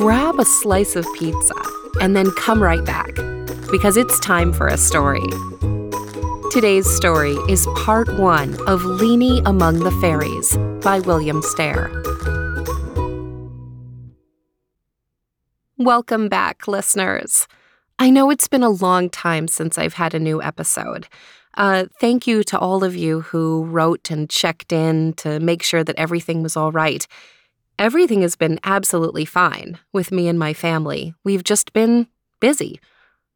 Grab a slice of pizza and then come right back because it's time for a story. Today's story is part one of Leanie Among the Fairies by William Stair. Welcome back, listeners. I know it's been a long time since I've had a new episode. Uh, thank you to all of you who wrote and checked in to make sure that everything was all right. Everything has been absolutely fine with me and my family. We've just been busy.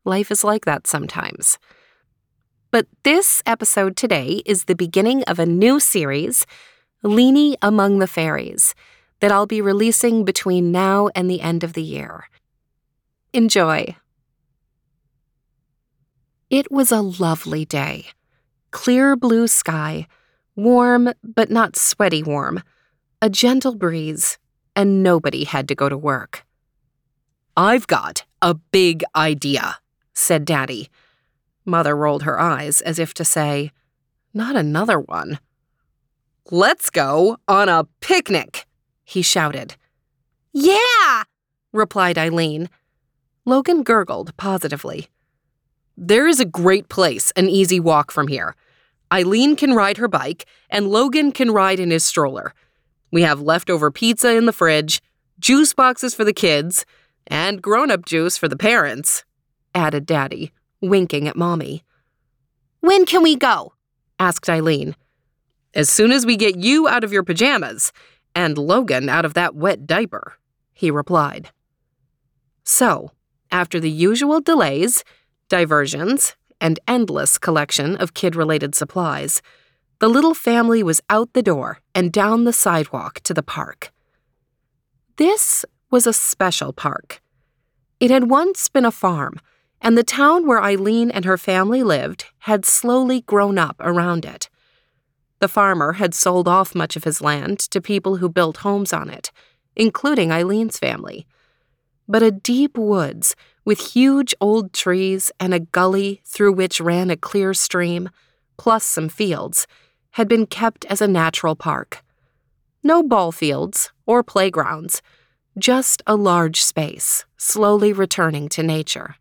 Life is like that sometimes. But this episode today is the beginning of a new series, Leanie Among the Fairies, that I'll be releasing between now and the end of the year. Enjoy. It was a lovely day. Clear blue sky, warm but not sweaty warm, a gentle breeze, and nobody had to go to work. I've got a big idea, said Daddy. Mother rolled her eyes as if to say, Not another one. Let's go on a picnic, he shouted. Yeah, replied Eileen. Logan gurgled positively. There is a great place, an easy walk from here. Eileen can ride her bike, and Logan can ride in his stroller. We have leftover pizza in the fridge, juice boxes for the kids, and grown up juice for the parents, added Daddy, winking at Mommy. When can we go? asked Eileen. As soon as we get you out of your pajamas and Logan out of that wet diaper, he replied. So, after the usual delays, diversions, and endless collection of kid related supplies, the little family was out the door and down the sidewalk to the park. This was a special park. It had once been a farm, and the town where Eileen and her family lived had slowly grown up around it. The farmer had sold off much of his land to people who built homes on it, including Eileen's family. But a deep woods with huge old trees and a gully through which ran a clear stream, plus some fields, had been kept as a natural park. No ball fields or playgrounds, just a large space, slowly returning to nature.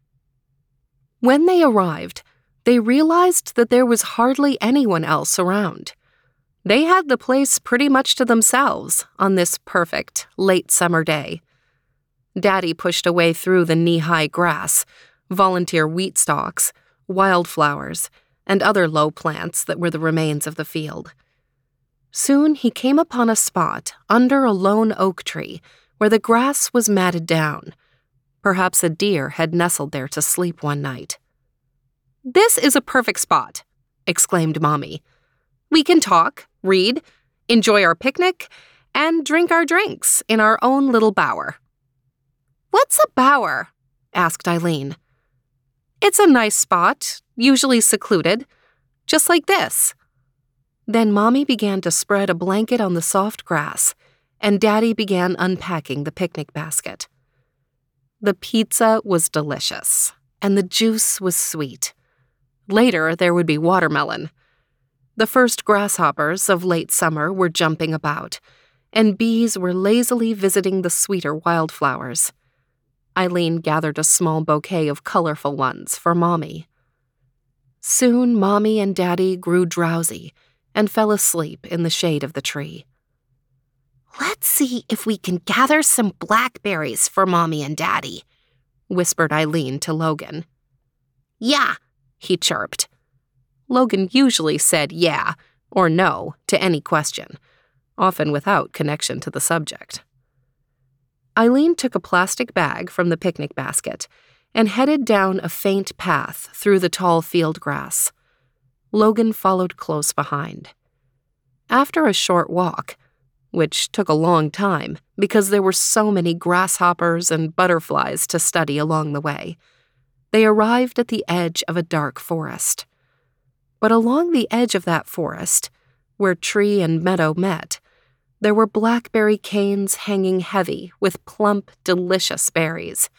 When they arrived, they realized that there was hardly anyone else around. They had the place pretty much to themselves on this perfect late summer day. Daddy pushed a way through the knee high grass, volunteer wheat stalks, wildflowers, and other low plants that were the remains of the field. Soon he came upon a spot under a lone oak tree where the grass was matted down. Perhaps a deer had nestled there to sleep one night. This is a perfect spot, exclaimed Mommy. We can talk, read, enjoy our picnic, and drink our drinks in our own little bower. What's a bower? asked Eileen. It's a nice spot, usually secluded, just like this. Then Mommy began to spread a blanket on the soft grass, and Daddy began unpacking the picnic basket. The pizza was delicious, and the juice was sweet. Later, there would be watermelon. The first grasshoppers of late summer were jumping about, and bees were lazily visiting the sweeter wildflowers. Eileen gathered a small bouquet of colorful ones for Mommy. Soon, Mommy and Daddy grew drowsy and fell asleep in the shade of the tree. Let's see if we can gather some blackberries for Mommy and Daddy, whispered Eileen to Logan. Yeah, he chirped. Logan usually said yeah or no to any question, often without connection to the subject. Eileen took a plastic bag from the picnic basket and headed down a faint path through the tall field grass. Logan followed close behind. After a short walk, which took a long time because there were so many grasshoppers and butterflies to study along the way. They arrived at the edge of a dark forest. But along the edge of that forest, where tree and meadow met, there were blackberry canes hanging heavy with plump, delicious berries.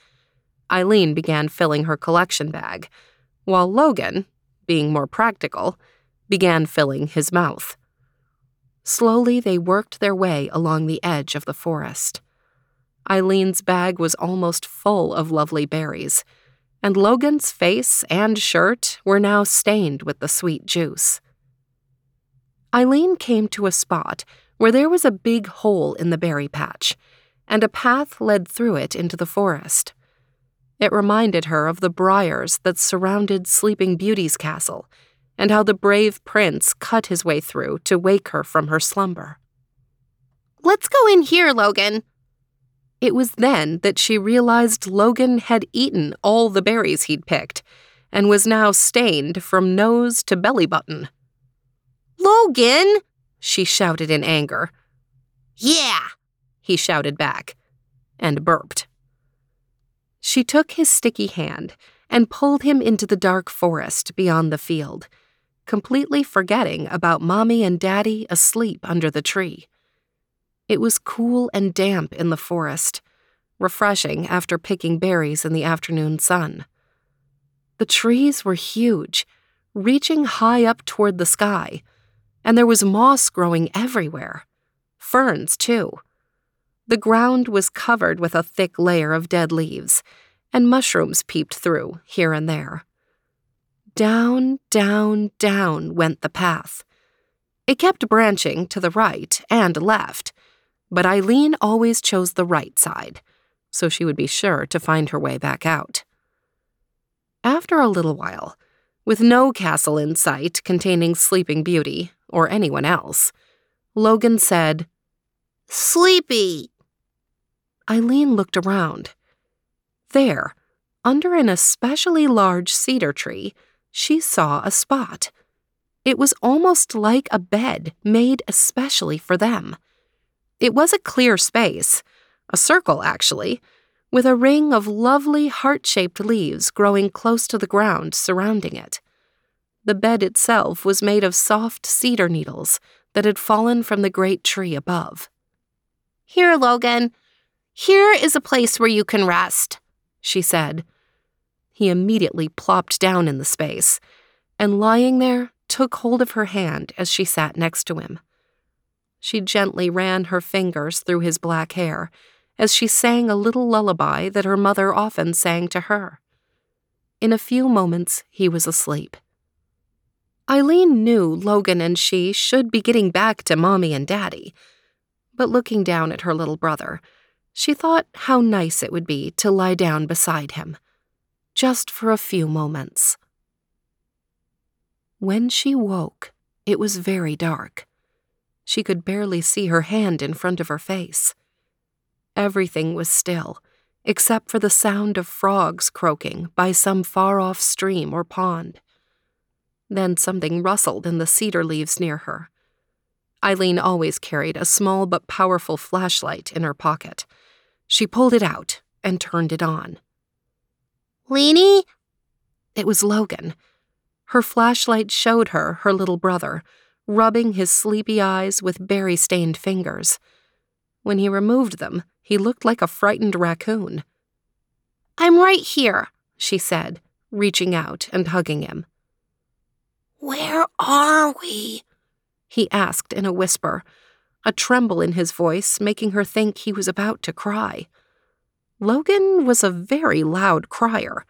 Eileen began filling her collection bag, while Logan, being more practical, began filling his mouth. Slowly, they worked their way along the edge of the forest. Eileen's bag was almost full of lovely berries, and Logan's face and shirt were now stained with the sweet juice. Eileen came to a spot where there was a big hole in the berry patch, and a path led through it into the forest. It reminded her of the briars that surrounded Sleeping Beauty's castle and how the brave prince cut his way through to wake her from her slumber. Let's go in here, Logan. It was then that she realized Logan had eaten all the berries he'd picked and was now stained from nose to belly button. Logan! She shouted in anger. Yeah, he shouted back and burped. She took his sticky hand and pulled him into the dark forest beyond the field completely forgetting about Mommy and Daddy asleep under the tree. It was cool and damp in the forest, refreshing after picking berries in the afternoon sun. The trees were huge, reaching high up toward the sky, and there was moss growing everywhere. Ferns, too. The ground was covered with a thick layer of dead leaves, and mushrooms peeped through here and there. Down, down, down went the path. It kept branching to the right and left, but Eileen always chose the right side, so she would be sure to find her way back out. After a little while, with no castle in sight containing Sleeping Beauty or anyone else, Logan said, Sleepy. Eileen looked around. There, under an especially large cedar tree, she saw a spot. It was almost like a bed made especially for them. It was a clear space, a circle actually, with a ring of lovely heart shaped leaves growing close to the ground surrounding it. The bed itself was made of soft cedar needles that had fallen from the great tree above. Here, Logan. Here is a place where you can rest, she said, he immediately plopped down in the space, and lying there, took hold of her hand as she sat next to him. She gently ran her fingers through his black hair as she sang a little lullaby that her mother often sang to her. In a few moments, he was asleep. Eileen knew Logan and she should be getting back to Mommy and Daddy, but looking down at her little brother, she thought how nice it would be to lie down beside him just for a few moments. When she woke, it was very dark. She could barely see her hand in front of her face. Everything was still, except for the sound of frogs croaking by some far off stream or pond. Then something rustled in the cedar leaves near her. Eileen always carried a small but powerful flashlight in her pocket. She pulled it out and turned it on. Leanie? It was Logan. Her flashlight showed her her little brother, rubbing his sleepy eyes with berry stained fingers. When he removed them, he looked like a frightened raccoon. I'm right here, she said, reaching out and hugging him. Where are we? He asked in a whisper, a tremble in his voice making her think he was about to cry. Logan was a very loud crier,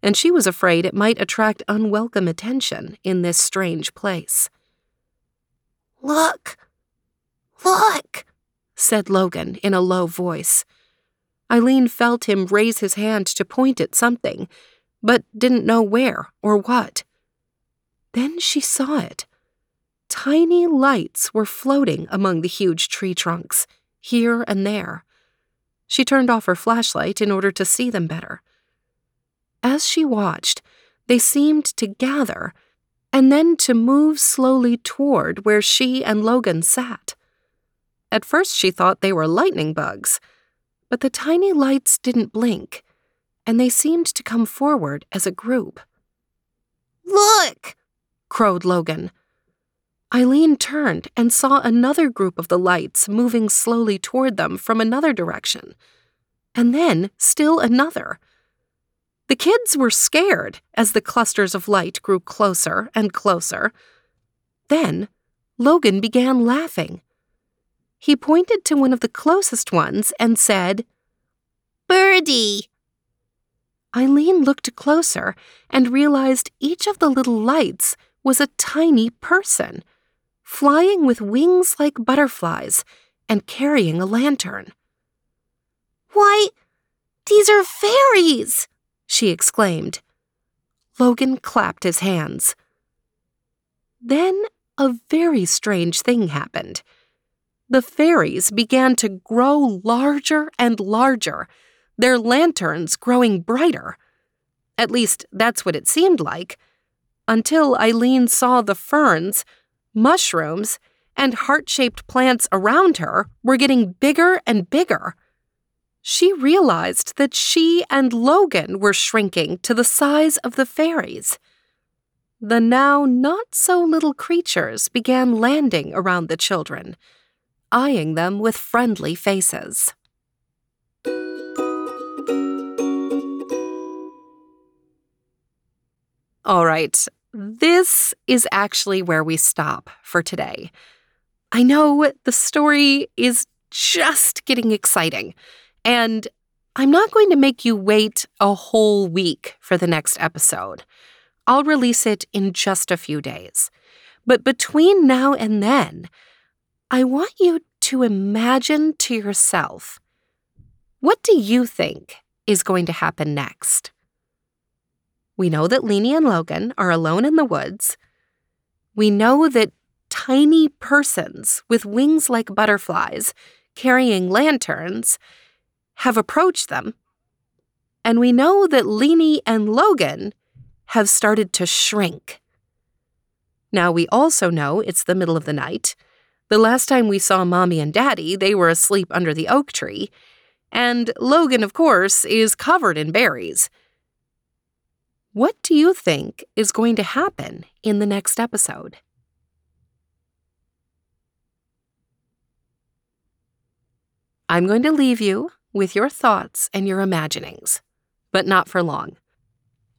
and she was afraid it might attract unwelcome attention in this strange place. Look! Look! Said Logan in a low voice. Eileen felt him raise his hand to point at something, but didn't know where or what. Then she saw it. Tiny lights were floating among the huge tree trunks, here and there. She turned off her flashlight in order to see them better. As she watched, they seemed to gather and then to move slowly toward where she and Logan sat. At first, she thought they were lightning bugs, but the tiny lights didn't blink, and they seemed to come forward as a group. Look! crowed Logan. Eileen turned and saw another group of the lights moving slowly toward them from another direction, and then still another. The kids were scared as the clusters of light grew closer and closer. Then, Logan began laughing. He pointed to one of the closest ones and said, Birdie! Eileen looked closer and realized each of the little lights was a tiny person, flying with wings like butterflies and carrying a lantern. Why, these are fairies! she exclaimed. Logan clapped his hands. Then a very strange thing happened. The fairies began to grow larger and larger, their lanterns growing brighter. At least, that's what it seemed like, until Eileen saw the ferns, mushrooms, and heart shaped plants around her were getting bigger and bigger. She realized that she and Logan were shrinking to the size of the fairies. The now not so little creatures began landing around the children, eyeing them with friendly faces. All right, this is actually where we stop for today. I know the story is just getting exciting, and I'm not going to make you wait a whole week for the next episode. I'll release it in just a few days. But between now and then, I want you to imagine to yourself what do you think is going to happen next? We know that Leanie and Logan are alone in the woods. We know that tiny persons with wings like butterflies, carrying lanterns, have approached them. And we know that Leanie and Logan have started to shrink. Now, we also know it's the middle of the night. The last time we saw Mommy and Daddy, they were asleep under the oak tree. And Logan, of course, is covered in berries. What do you think is going to happen in the next episode? I'm going to leave you with your thoughts and your imaginings, but not for long.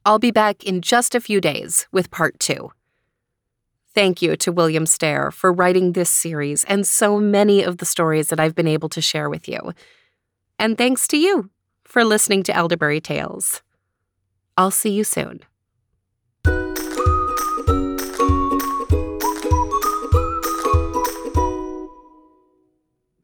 I'll be back in just a few days with part two. Thank you to William Stair for writing this series and so many of the stories that I've been able to share with you. And thanks to you for listening to Elderberry Tales. I'll see you soon.